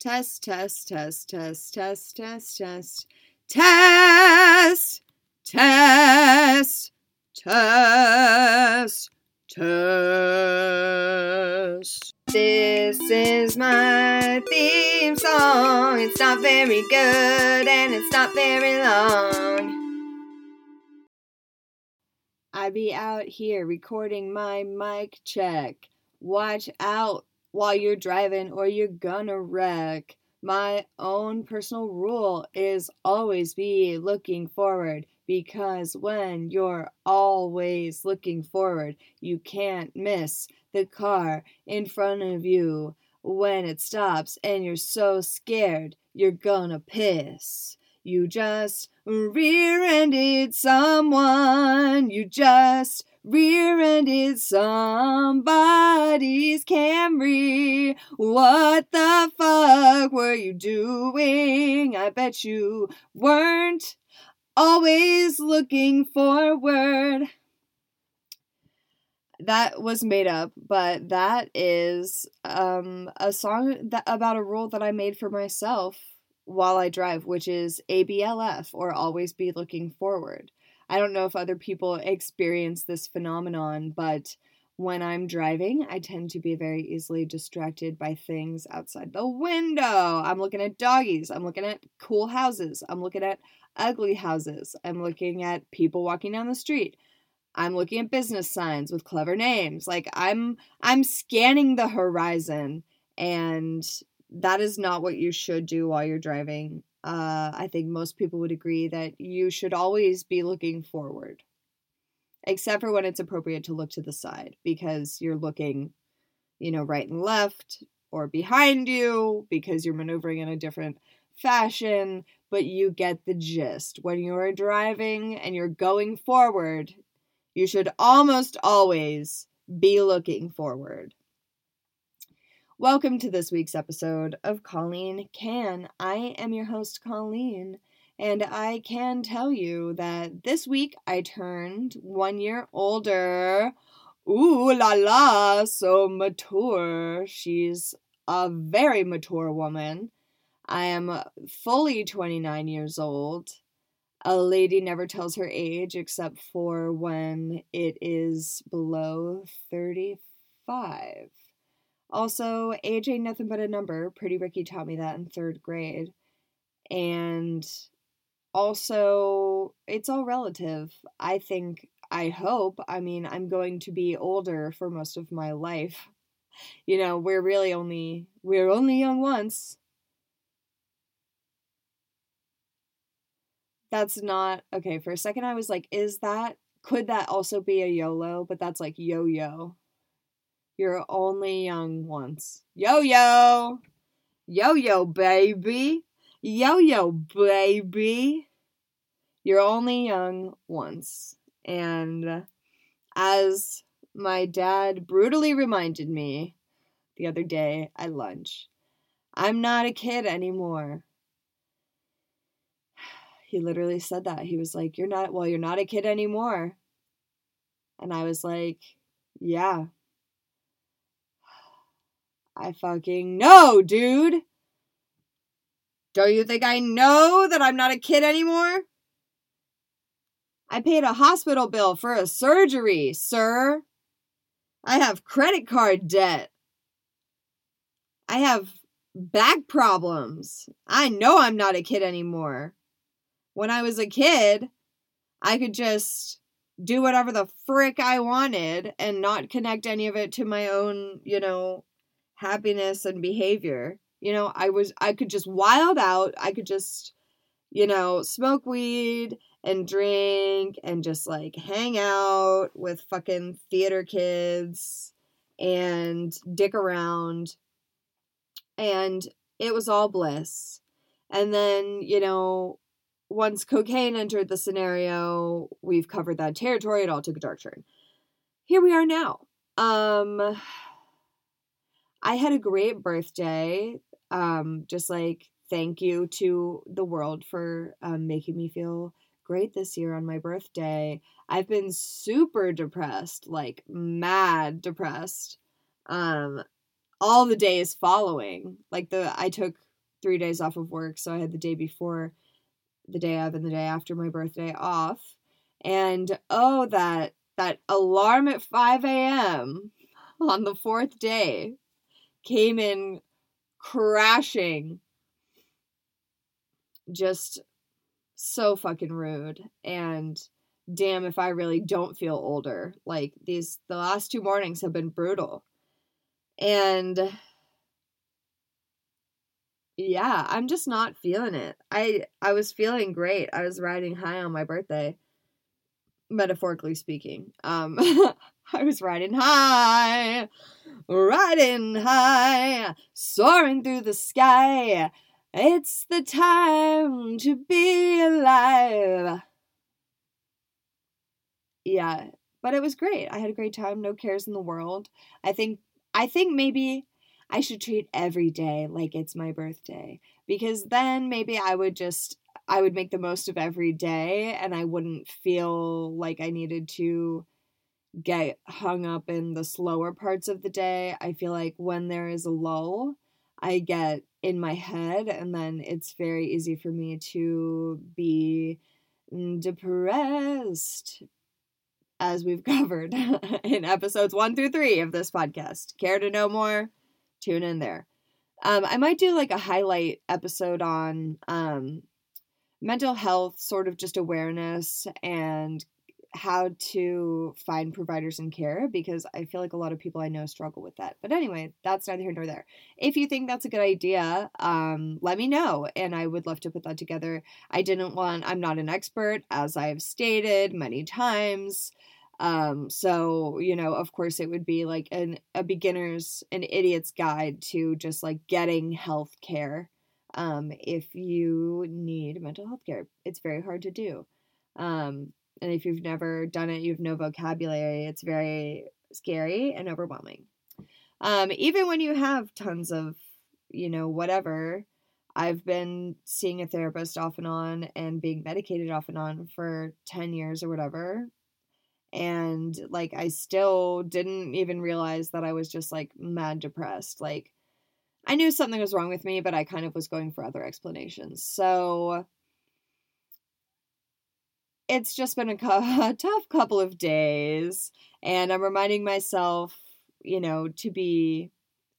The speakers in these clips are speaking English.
Test, test, test, test, test, test, test, test, test, test, test. This is my theme song. It's not very good and it's not very long. I be out here recording my mic check. Watch out while you're driving or you're gonna wreck. My own personal rule is always be looking forward because when you're always looking forward, you can't miss the car in front of you when it stops and you're so scared you're gonna piss. You just rear ended someone. You just rear ended somebody's Camry. What the fuck were you doing? I bet you weren't always looking forward. That was made up, but that is um, a song that, about a rule that I made for myself while I drive, which is ABLF or always be looking forward. I don't know if other people experience this phenomenon, but when I'm driving, I tend to be very easily distracted by things outside the window. I'm looking at doggies, I'm looking at cool houses, I'm looking at ugly houses, I'm looking at people walking down the street. I'm looking at business signs with clever names. Like I'm I'm scanning the horizon and that is not what you should do while you're driving. Uh, I think most people would agree that you should always be looking forward, except for when it's appropriate to look to the side because you're looking, you know, right and left or behind you because you're maneuvering in a different fashion. But you get the gist. When you're driving and you're going forward, you should almost always be looking forward. Welcome to this week's episode of Colleen Can. I am your host, Colleen, and I can tell you that this week I turned one year older. Ooh la la, so mature. She's a very mature woman. I am fully 29 years old. A lady never tells her age except for when it is below 35. Also, age ain't nothing but a number. Pretty Ricky taught me that in third grade. And also, it's all relative. I think, I hope, I mean, I'm going to be older for most of my life. You know, we're really only, we're only young once. That's not, okay, for a second I was like, is that, could that also be a YOLO? But that's like yo yo. You're only young once. Yo yo! Yo yo, baby! Yo yo, baby! You're only young once. And as my dad brutally reminded me the other day at lunch, I'm not a kid anymore. He literally said that. He was like, You're not, well, you're not a kid anymore. And I was like, Yeah, I fucking know, dude. Don't you think I know that I'm not a kid anymore? I paid a hospital bill for a surgery, sir. I have credit card debt. I have back problems. I know I'm not a kid anymore. When I was a kid, I could just do whatever the frick I wanted and not connect any of it to my own, you know, happiness and behavior. You know, I was I could just wild out. I could just you know, smoke weed and drink and just like hang out with fucking theater kids and dick around. And it was all bliss. And then, you know, once cocaine entered the scenario, we've covered that territory. It all took a dark turn. Here we are now. Um, I had a great birthday. Um, just like thank you to the world for um, making me feel great this year on my birthday. I've been super depressed, like mad depressed. Um, all the days following, like the I took three days off of work. So I had the day before, the day of, and the day after my birthday off. And oh, that that alarm at 5 a.m. on the fourth day came in crashing. Just so fucking rude. And damn if I really don't feel older. Like these the last two mornings have been brutal. And yeah, I'm just not feeling it. I I was feeling great. I was riding high on my birthday. Metaphorically speaking. Um I was riding high, riding high, soaring through the sky. It's the time to be alive. Yeah, but it was great. I had a great time, no cares in the world. I think I think maybe I should treat every day like it's my birthday because then maybe I would just I would make the most of every day and I wouldn't feel like I needed to get hung up in the slower parts of the day. I feel like when there is a lull, I get in my head and then it's very easy for me to be depressed as we've covered in episodes 1 through 3 of this podcast. Care to know more? tune in there. Um, I might do like a highlight episode on um, mental health, sort of just awareness and how to find providers and care because I feel like a lot of people I know struggle with that. But anyway, that's neither here nor there. If you think that's a good idea, um, let me know and I would love to put that together. I didn't want, I'm not an expert, as I've stated many times. Um, so, you know, of course it would be like an a beginner's an idiot's guide to just like getting health care. Um, if you need mental health care. It's very hard to do. Um, and if you've never done it, you have no vocabulary, it's very scary and overwhelming. Um, even when you have tons of, you know, whatever, I've been seeing a therapist off and on and being medicated off and on for 10 years or whatever and like I still didn't even realize that I was just like mad depressed. Like I knew something was wrong with me, but I kind of was going for other explanations. So it's just been a, a tough couple of days and I'm reminding myself, you know, to be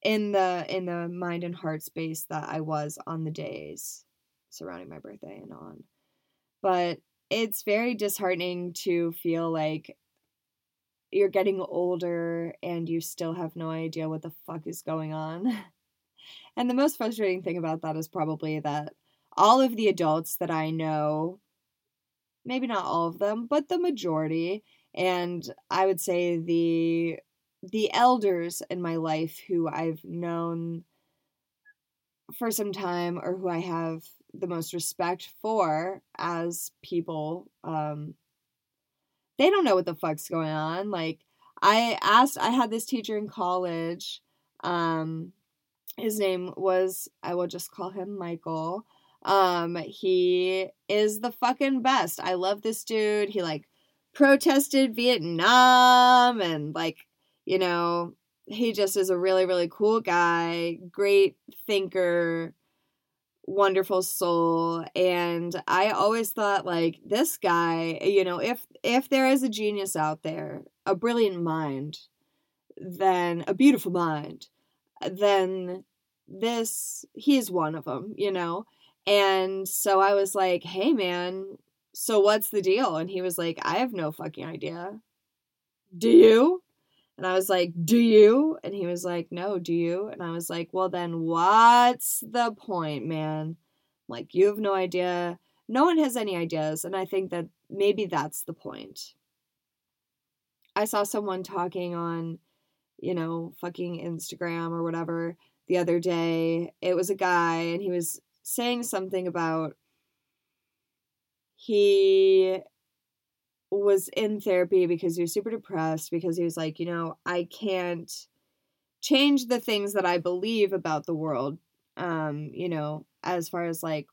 in the in the mind and heart space that I was on the days surrounding my birthday and on. But it's very disheartening to feel like you're getting older and you still have no idea what the fuck is going on. And the most frustrating thing about that is probably that all of the adults that I know, maybe not all of them, but the majority, and I would say the the elders in my life who I've known for some time or who I have the most respect for as people um, they don't know what the fuck's going on like i asked i had this teacher in college um his name was i will just call him michael um he is the fucking best. I love this dude. He like protested vietnam and like you know he just is a really really cool guy great thinker wonderful soul. And i always thought like this guy you know if if there is a genius out there a brilliant mind then a beautiful mind then this he's one of them you know and so i was like hey man so what's the deal and he was like i have no fucking idea do you and I was like, Do you? And he was like, No, do you? And I was like, Well, then what's the point, man? Like, you have no idea. No one has any ideas. And I think that maybe that's the point. I saw someone talking on, you know, fucking Instagram or whatever the other day. It was a guy and he was saying something about he was in therapy because he was super depressed because he was like, you know, I can't change the things that I believe about the world. Um, you know, as far as like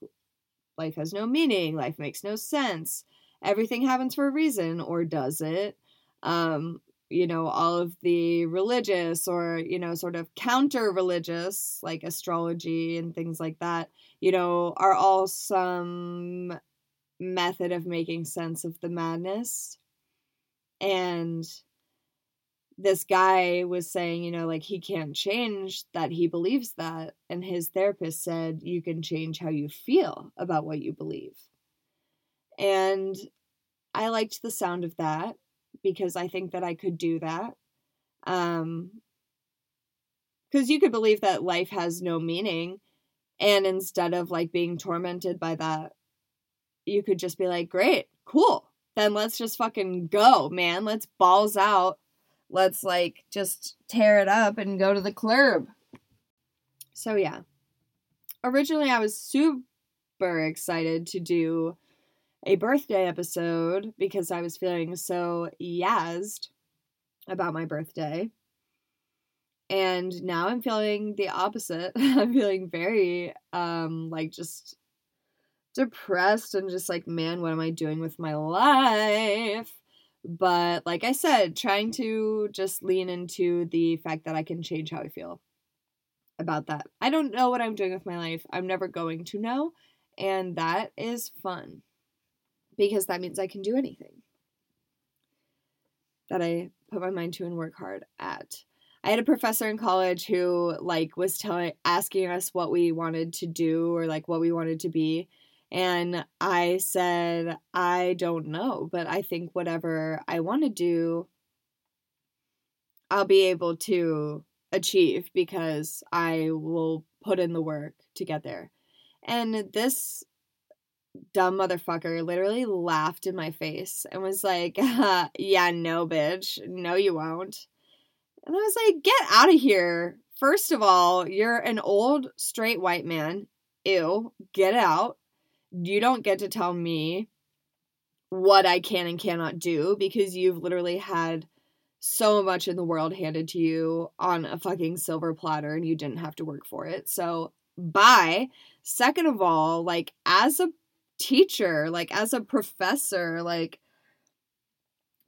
life has no meaning, life makes no sense, everything happens for a reason, or does it? Um, you know, all of the religious or, you know, sort of counter religious, like astrology and things like that, you know, are all some method of making sense of the madness. And this guy was saying, you know, like he can't change that he believes that. And his therapist said, you can change how you feel about what you believe. And I liked the sound of that because I think that I could do that. Um, because you could believe that life has no meaning, and instead of like being tormented by that, you could just be like, great, cool. Then let's just fucking go, man. Let's balls out let's like just tear it up and go to the club. So yeah. Originally I was super excited to do a birthday episode because I was feeling so yazzed about my birthday. And now I'm feeling the opposite. I'm feeling very um like just depressed and just like man, what am I doing with my life? But like I said, trying to just lean into the fact that I can change how I feel about that. I don't know what I'm doing with my life. I'm never going to know. And that is fun because that means I can do anything that I put my mind to and work hard at. I had a professor in college who like was telling asking us what we wanted to do or like what we wanted to be and I said, I don't know, but I think whatever I want to do, I'll be able to achieve because I will put in the work to get there. And this dumb motherfucker literally laughed in my face and was like, uh, Yeah, no, bitch. No, you won't. And I was like, Get out of here. First of all, you're an old straight white man. Ew, get out you don't get to tell me what I can and cannot do because you've literally had so much in the world handed to you on a fucking silver platter and you didn't have to work for it. So, bye. Second of all, like as a teacher, like as a professor, like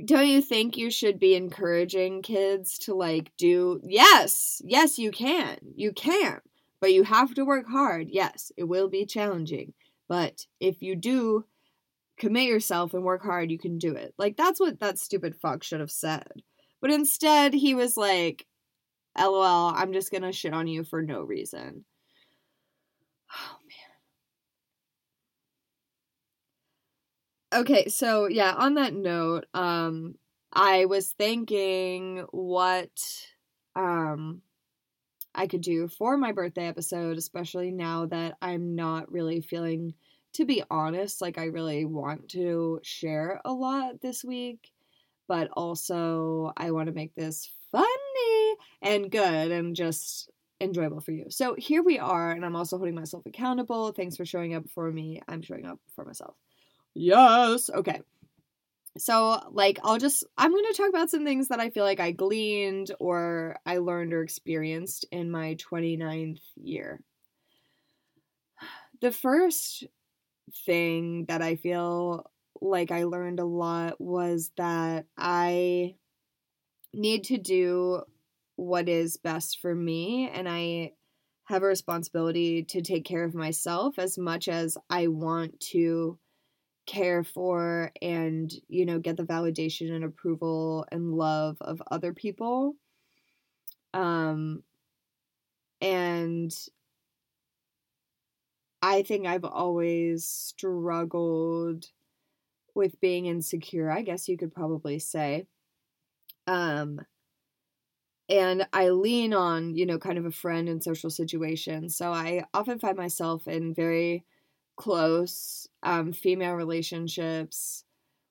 don't you think you should be encouraging kids to like do yes, yes you can. You can. But you have to work hard. Yes, it will be challenging. But if you do commit yourself and work hard, you can do it. Like that's what that stupid fuck should have said. But instead, he was like, LOL, I'm just gonna shit on you for no reason. Oh man. Okay, so yeah, on that note, um I was thinking what um I could do for my birthday episode, especially now that I'm not really feeling, to be honest, like I really want to share a lot this week, but also I want to make this funny and good and just enjoyable for you. So here we are, and I'm also holding myself accountable. Thanks for showing up for me. I'm showing up for myself. Yes. Okay. So, like, I'll just, I'm going to talk about some things that I feel like I gleaned or I learned or experienced in my 29th year. The first thing that I feel like I learned a lot was that I need to do what is best for me and I have a responsibility to take care of myself as much as I want to care for and you know get the validation and approval and love of other people. Um and i think i've always struggled with being insecure i guess you could probably say. Um and i lean on you know kind of a friend in social situations so i often find myself in very close um, female relationships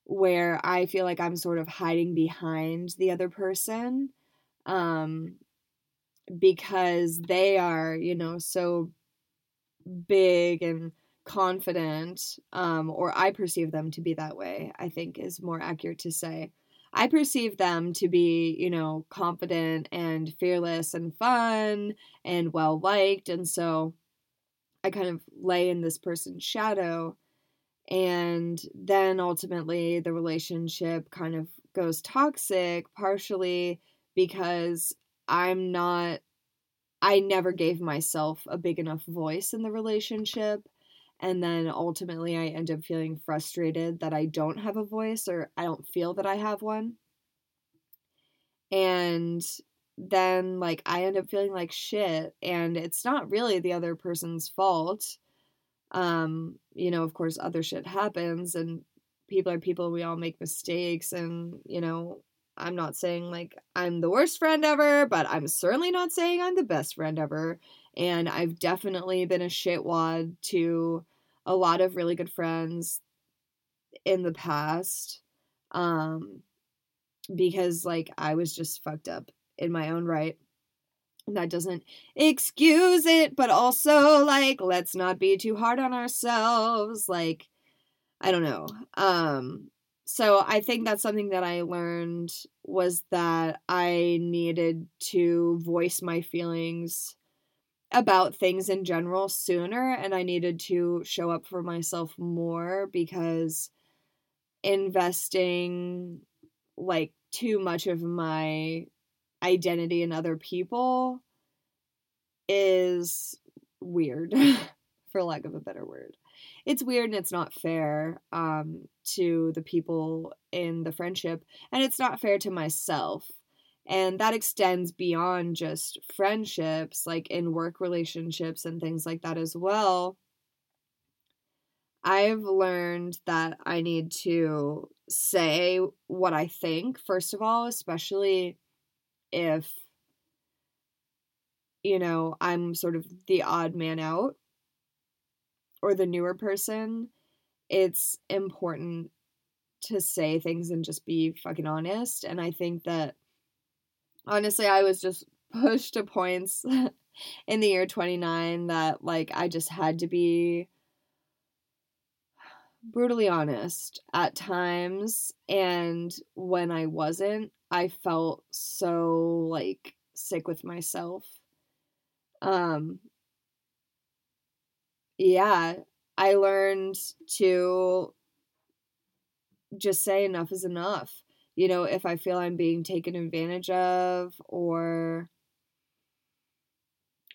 where I feel like I'm sort of hiding behind the other person um, because they are, you know, so big and confident, um, or I perceive them to be that way, I think is more accurate to say. I perceive them to be, you know, confident and fearless and fun and well liked. And so I kind of lay in this person's shadow And then ultimately, the relationship kind of goes toxic, partially because I'm not, I never gave myself a big enough voice in the relationship. And then ultimately, I end up feeling frustrated that I don't have a voice or I don't feel that I have one. And then, like, I end up feeling like shit. And it's not really the other person's fault. Um, you know, of course, other shit happens and people are people. We all make mistakes. And, you know, I'm not saying like I'm the worst friend ever, but I'm certainly not saying I'm the best friend ever and I've definitely been a shitwad to a lot of really good friends in the past um because like I was just fucked up in my own right. That doesn't excuse it, but also like let's not be too hard on ourselves. Like I don't know. Um so I think that's something that I learned was that I needed to voice my feelings about things in general sooner and I needed to show up for myself more because investing like too much of my identity in other people is weird for lack of a better word. It's weird and it's not fair um to the people in the friendship and it's not fair to myself and that extends beyond just friendships, like in work relationships and things like that as well. I've learned that I need to say what I think, first of all, especially if, you know, I'm sort of the odd man out or the newer person. It's important to say things and just be fucking honest. And I think that honestly, I was just pushed to points in the year 29 that like I just had to be brutally honest at times and when I wasn't, I felt so like sick with myself. Um yeah, I learned to just say enough is enough you know, if I feel I'm being taken advantage of or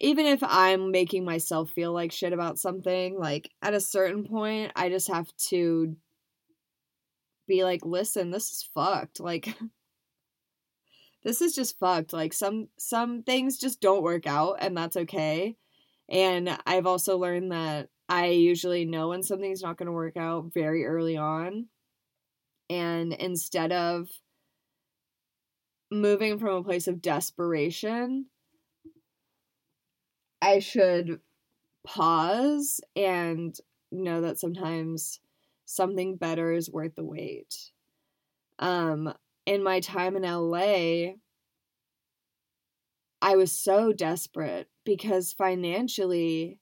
even if I'm making myself feel like shit about something, like at a certain point, I just have to be like, listen, this is fucked. Like, this is just fucked. Like, some some things just don't work out, and that's okay. And I've also learned that I usually know when something's not going to work out very early on. And instead of moving from a place of desperation, I should pause and know that sometimes something better is worth the wait. Um, in my time in LA, I was so desperate because financially,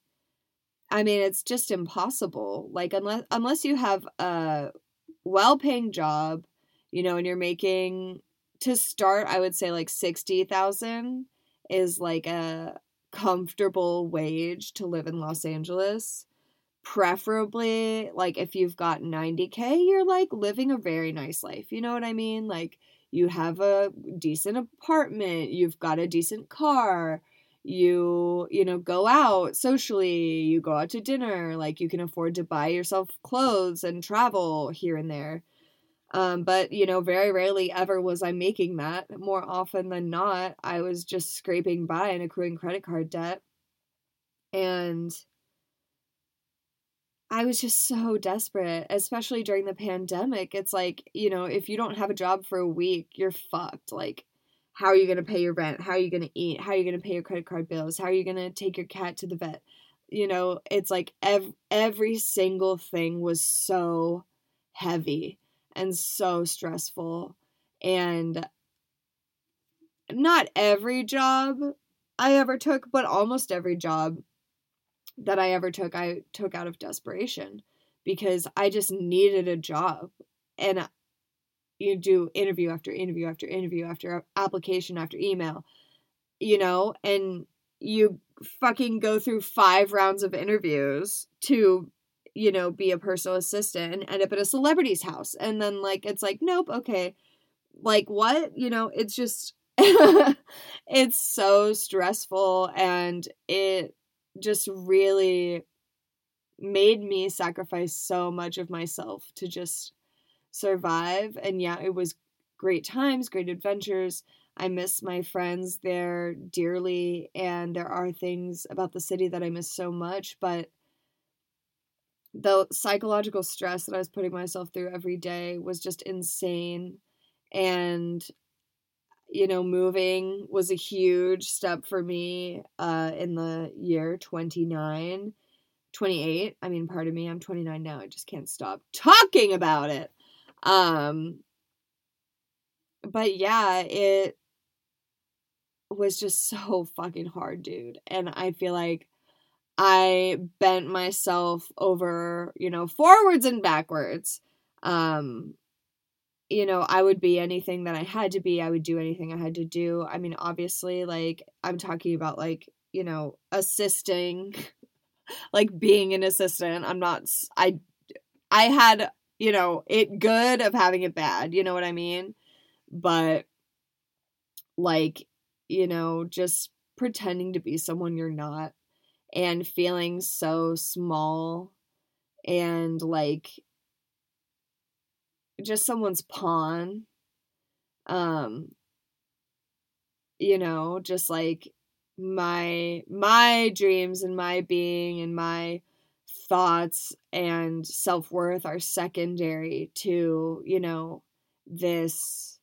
I mean, it's just impossible. Like unless unless you have a well-paying job, you know, and you're making to start, I would say like 60,000 is like a comfortable wage to live in Los Angeles. Preferably, like if you've got 90k, you're like living a very nice life. You know what I mean? Like you have a decent apartment, you've got a decent car, you you know go out socially you go out to dinner like you can afford to buy yourself clothes and travel here and there um, but you know very rarely ever was i making that more often than not i was just scraping by and accruing credit card debt and I was just so desperate, especially during the pandemic. It's like, you know, if you don't have a job for a week, you're fucked. Like, how are you going to pay your rent? How are you going to eat? How are you going to pay your credit card bills? How are you going to take your cat to the vet? You know, it's like ev- every single thing was so heavy and so stressful. And not every job I ever took, but almost every job that I ever took, I took out of desperation because I just needed a job. And you do interview after interview after interview after application after email, you know, and you fucking go through five rounds of interviews to you know, be a personal assistant and end up at a celebrity's house. And then, like, it's like, nope, okay. Like, what? You know, it's just, it's so stressful and it just really made me sacrifice so much of myself to just survive. And yeah, it was great times, great adventures. I miss my friends there dearly, and there are things about the city that I miss so much, but the psychological stress that I was putting myself through every day was just insane. And, you know, moving was a huge step for me uh, in the year 29, 28. I mean, pardon me, I'm 29 now. I just can't stop talking about it. Um, but yeah, it was just so fucking hard, dude. And I feel like I bent myself over, you know, forwards and backwards. Um, you know, I would be anything that I had to be. I would do anything I had to do. I mean, obviously, like, I'm talking about, like, you know, assisting, like being an assistant. I'm not, I, I had, you know, it good of having it bad. You know what I mean? But, like, you know, just pretending to be someone you're not and feeling so small and like just someone's pawn um you know just like my my dreams and my being and my thoughts and self-worth are secondary to you know this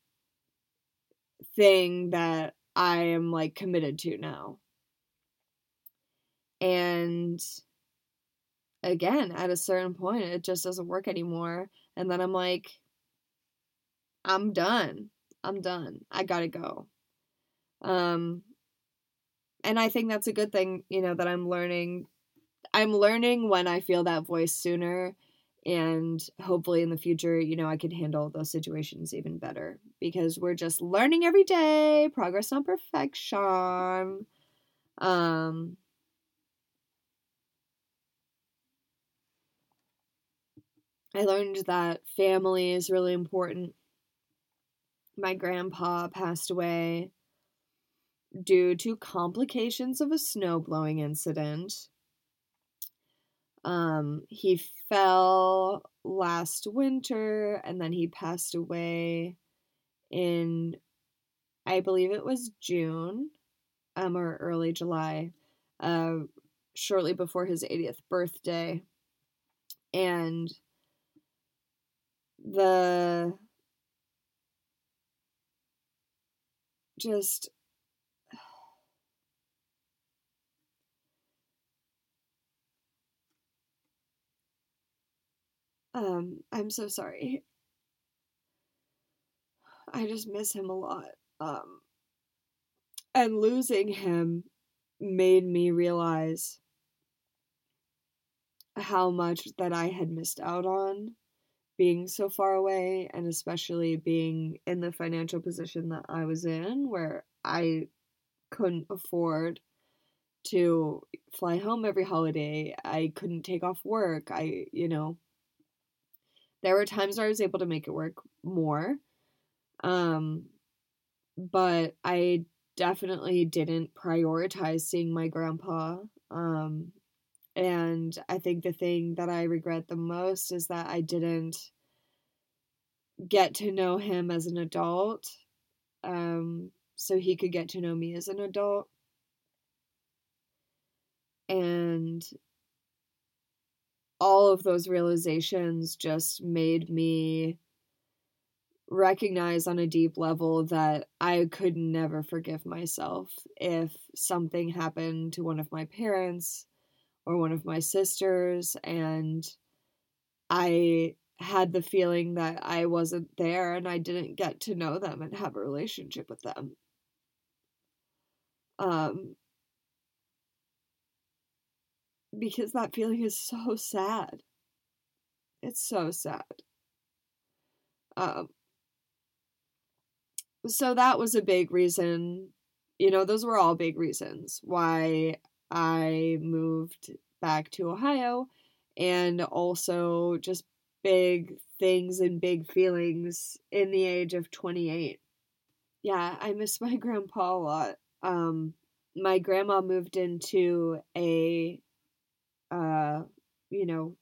thing that i am like committed to now and again, at a certain point, it just doesn't work anymore. And then I'm like, I'm done. I'm done. I gotta go. Um, and I think that's a good thing, you know, that I'm learning. I'm learning when I feel that voice sooner. And hopefully in the future, you know, I can handle those situations even better because we're just learning every day, progress on perfection. Um, I learned that family is really important. My grandpa passed away due to complications of a snowblowing incident. Um, he fell last winter and then he passed away in, I believe it was June um, or early July, uh, shortly before his 80th birthday. And the just um I'm so sorry. I just miss him a lot. Um and losing him made me realize how much that I had missed out on being so far away and especially being in the financial position that I was in where I couldn't afford to fly home every holiday. I couldn't take off work. I, you know, there were times where I was able to make it work more. Um but I definitely didn't prioritize seeing my grandpa. Um and I think the thing that I regret the most is that I didn't get to know him as an adult um, so he could get to know me as an adult. And all of those realizations just made me recognize on a deep level that I could never forgive myself if something happened to one of my parents or one of my sisters and I had the feeling that I wasn't there and I didn't get to know them and have a relationship with them. Um because that feeling is so sad. It's so sad. Um so that was a big reason, you know, those were all big reasons why I moved back to Ohio and also just big things and big feelings in the age of 28. Yeah, I miss my grandpa a lot. Um, my grandma moved into a, uh, you know,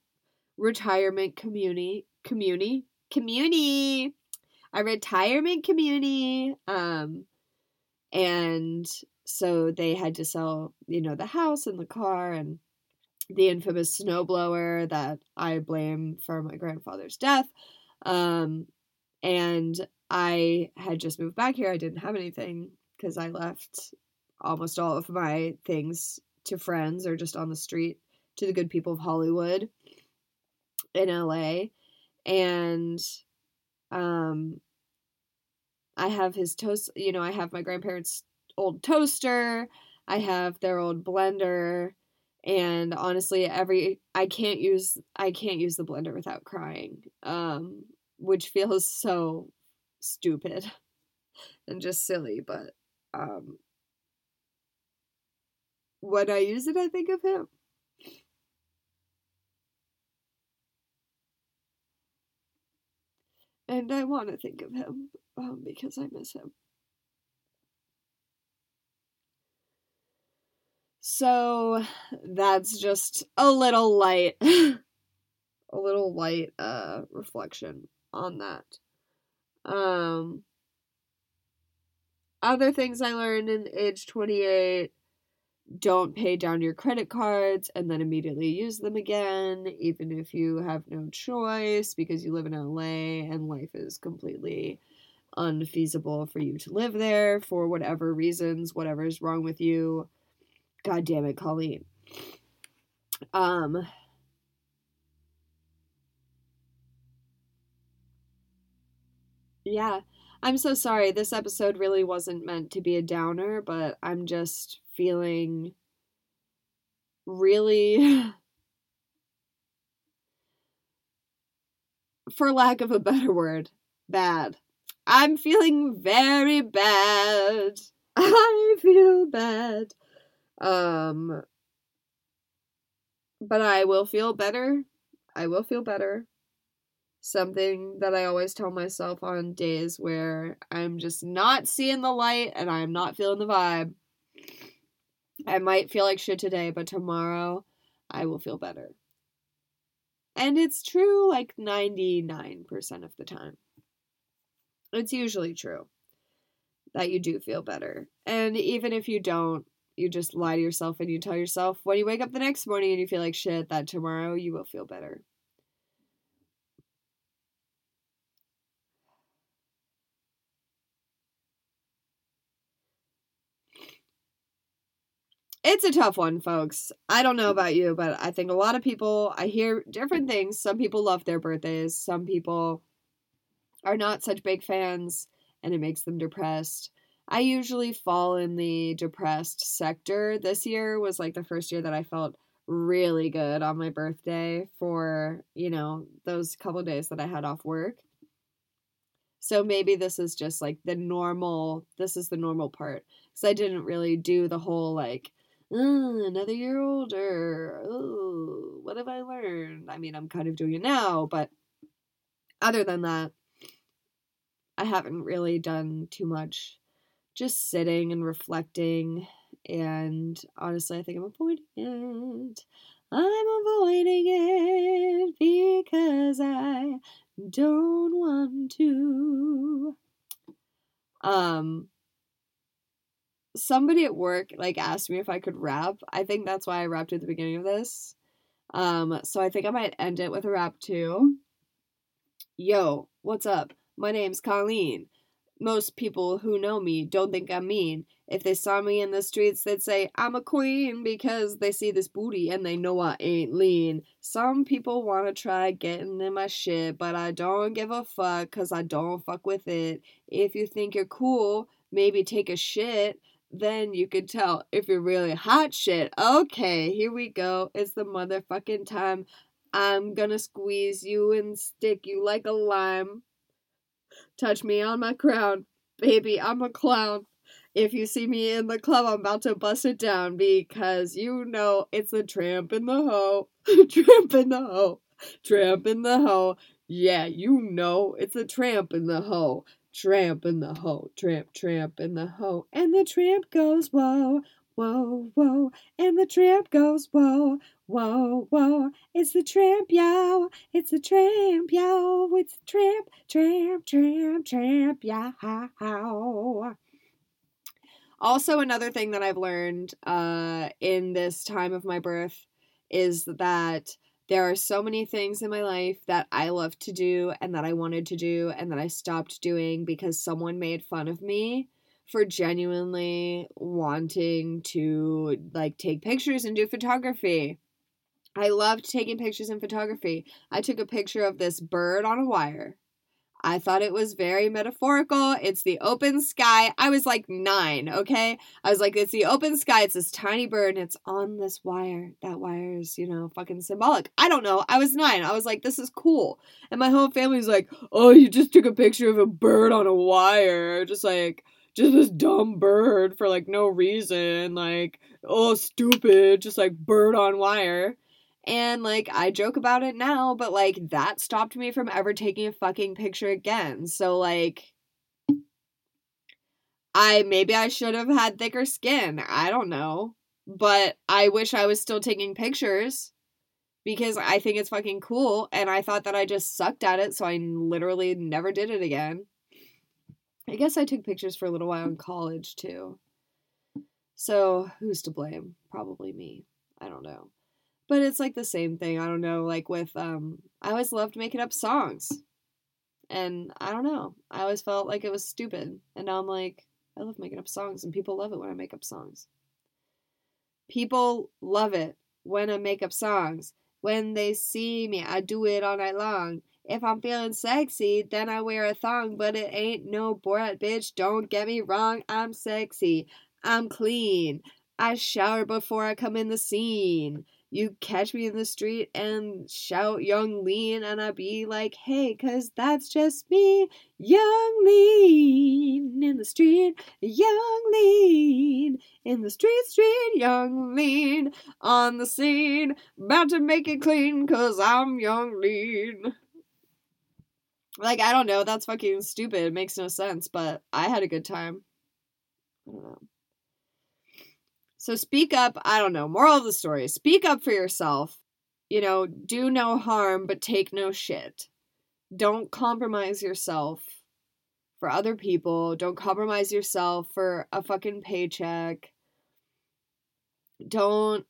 retirement community, community, community, a retirement community. Um, and so they had to sell, you know, the house and the car and the infamous snowblower that I blame for my grandfather's death. Um, and I had just moved back here. I didn't have anything because I left almost all of my things to friends or just on the street to the good people of Hollywood in LA. And um I have his toast, you know, I have my grandparents' old toaster, I have their old blender, and honestly every I can't use I can't use the blender without crying. Um which feels so stupid and just silly, but um when I use it I think of him. And I want to think of him um, because I miss him. So that's just a little light, a little light uh, reflection on that. Um, other things I learned in age 28 don't pay down your credit cards and then immediately use them again, even if you have no choice because you live in LA and life is completely unfeasible for you to live there for whatever reasons, whatever is wrong with you. God damn it, Colleen. Um, yeah, I'm so sorry. This episode really wasn't meant to be a downer, but I'm just feeling really, for lack of a better word, bad. I'm feeling very bad. I feel bad. Um, but I will feel better. I will feel better. Something that I always tell myself on days where I'm just not seeing the light and I'm not feeling the vibe. I might feel like shit today, but tomorrow I will feel better. And it's true like 99% of the time. It's usually true that you do feel better. And even if you don't, you just lie to yourself and you tell yourself when you wake up the next morning and you feel like shit that tomorrow you will feel better. It's a tough one, folks. I don't know about you, but I think a lot of people, I hear different things. Some people love their birthdays, some people are not such big fans, and it makes them depressed. I usually fall in the depressed sector. This year was like the first year that I felt really good on my birthday for, you know, those couple days that I had off work. So maybe this is just like the normal, this is the normal part. Because I didn't really do the whole like, another year older. Oh, what have I learned? I mean, I'm kind of doing it now, but other than that, I haven't really done too much just sitting and reflecting. And honestly, I think I'm avoiding it. I'm avoiding it because I don't want to. Um, somebody at work like asked me if I could rap. I think that's why I rapped at the beginning of this. Um, so I think I might end it with a rap too. Yo, what's up? My name's Colleen most people who know me don't think I'm mean. If they saw me in the streets, they'd say, I'm a queen because they see this booty and they know I ain't lean. Some people want to try getting in my shit, but I don't give a fuck because I don't fuck with it. If you think you're cool, maybe take a shit. Then you can tell if you're really hot shit. Okay, here we go. It's the motherfucking time. I'm gonna squeeze you and stick you like a lime. Touch me on my crown. Baby, I'm a clown. if you see me in the club, I'm about to bust it down because you know it's a tramp in the hoe. tramp in the hoe. Tramp in the hoe. Yeah, you know it's a tramp in the hoe. Tramp in the hoe. Tramp, tramp in the hoe. And the tramp goes, whoa, whoa, whoa. And the tramp goes, whoa, whoa, whoa. It's the tramp, yo. It's the tramp, yo. It's the tramp, tramp, tramp, tramp, yo. Also, another thing that I've learned uh, in this time of my birth is that there are so many things in my life that I love to do and that I wanted to do and that I stopped doing because someone made fun of me for genuinely wanting to like take pictures and do photography. I loved taking pictures in photography. I took a picture of this bird on a wire I thought it was very metaphorical. It's the open sky. I was like nine, okay? I was like, it's the open sky. It's this tiny bird and it's on this wire. That wire is, you know, fucking symbolic. I don't know. I was nine. I was like, this is cool. And my whole family's like, oh, you just took a picture of a bird on a wire. Just like, just this dumb bird for like no reason. Like, oh, stupid. Just like bird on wire. And like I joke about it now, but like that stopped me from ever taking a fucking picture again. So like I maybe I should have had thicker skin. I don't know. But I wish I was still taking pictures because I think it's fucking cool and I thought that I just sucked at it, so I literally never did it again. I guess I took pictures for a little while in college too. So, who's to blame? Probably me. I don't know. But it's like the same thing. I don't know, like with um I always loved making up songs. And I don't know. I always felt like it was stupid. And now I'm like, I love making up songs and people love it when I make up songs. People love it when I make up songs. When they see me, I do it all night long. If I'm feeling sexy, then I wear a thong, but it ain't no Borat, bitch. Don't get me wrong, I'm sexy. I'm clean. I shower before I come in the scene you catch me in the street and shout young lean and I be like, hey, cause that's just me, young lean in the street, young lean in the street, street, young lean on the scene, about to make it clean cause I'm young lean. Like, I don't know, that's fucking stupid. It makes no sense, but I had a good time. I don't know. So speak up. I don't know. Moral of the story speak up for yourself. You know, do no harm, but take no shit. Don't compromise yourself for other people. Don't compromise yourself for a fucking paycheck. Don't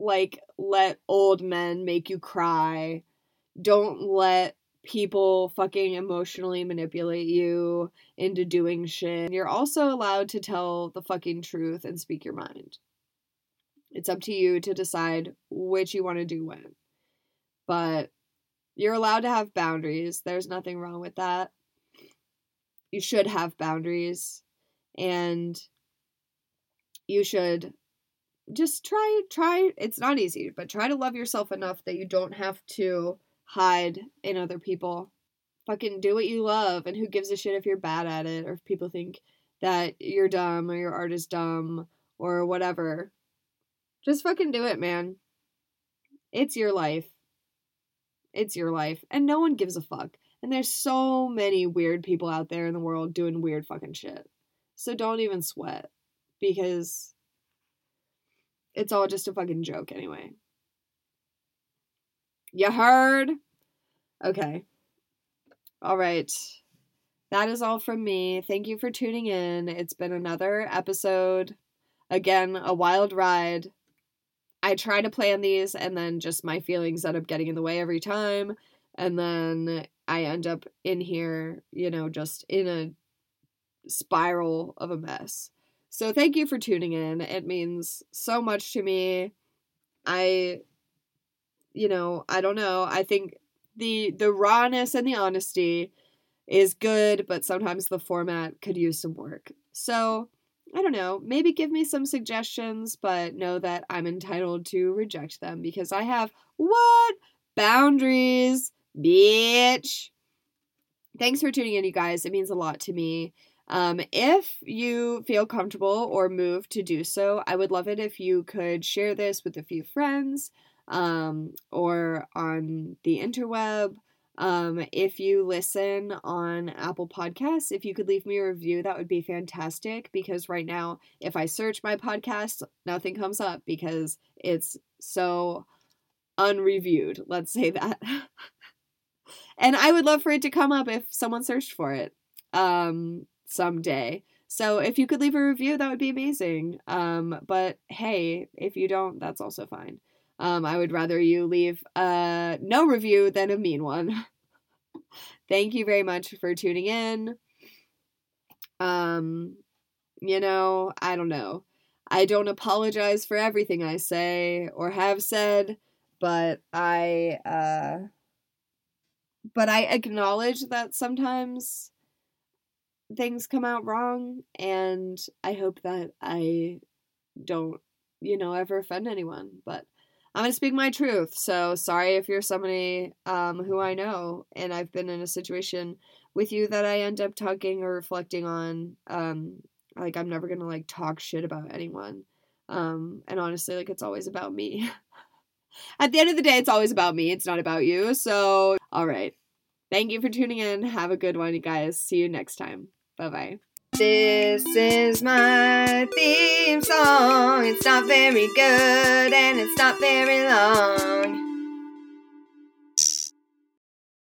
like let old men make you cry. Don't let people fucking emotionally manipulate you into doing shit. You're also allowed to tell the fucking truth and speak your mind. It's up to you to decide which you want to do when. But you're allowed to have boundaries. There's nothing wrong with that. You should have boundaries and you should just try try it's not easy, but try to love yourself enough that you don't have to hide in other people. Fucking do what you love, and who gives a shit if you're bad at it or if people think that you're dumb or your art is dumb or whatever. Just fucking do it, man. It's your life. It's your life. And no one gives a fuck. And there's so many weird people out there in the world doing weird fucking shit. So don't even sweat because it's all just a fucking joke anyway. You heard? Okay. All right. That is all from me. Thank you for tuning in. It's been another episode. Again, a wild ride. I try to plan these and then just my feelings end up getting in the way every time. And then I end up in here, you know, just in a spiral of a mess. So thank you for tuning in. It means so much to me. I you know, I don't know. I think the the rawness and the honesty is good, but sometimes the format could use some work. So, I don't know, maybe give me some suggestions, but know that I'm entitled to reject them because I have what? Boundaries, bitch. Thanks for tuning in, you guys. It means a lot to me. Um, if you feel comfortable or moved to do so, I would love it if you could share this with a few friends um, or on the interweb. Um, if you listen on Apple Podcasts, if you could leave me a review, that would be fantastic because right now, if I search my podcast, nothing comes up because it's so unreviewed. Let's say that. and I would love for it to come up if someone searched for it um, someday. So if you could leave a review, that would be amazing. Um, but hey, if you don't, that's also fine. Um, I would rather you leave a no review than a mean one. Thank you very much for tuning in. Um, you know, I don't know. I don't apologize for everything I say or have said, but I uh but I acknowledge that sometimes things come out wrong and I hope that I don't, you know, ever offend anyone, but I'm going to speak my truth. So sorry if you're somebody um, who I know and I've been in a situation with you that I end up talking or reflecting on. Um, like, I'm never going to like talk shit about anyone. Um, and honestly, like, it's always about me. At the end of the day, it's always about me. It's not about you. So, all right. Thank you for tuning in. Have a good one, you guys. See you next time. Bye bye. This is my theme song. It's not very good and it's not very long.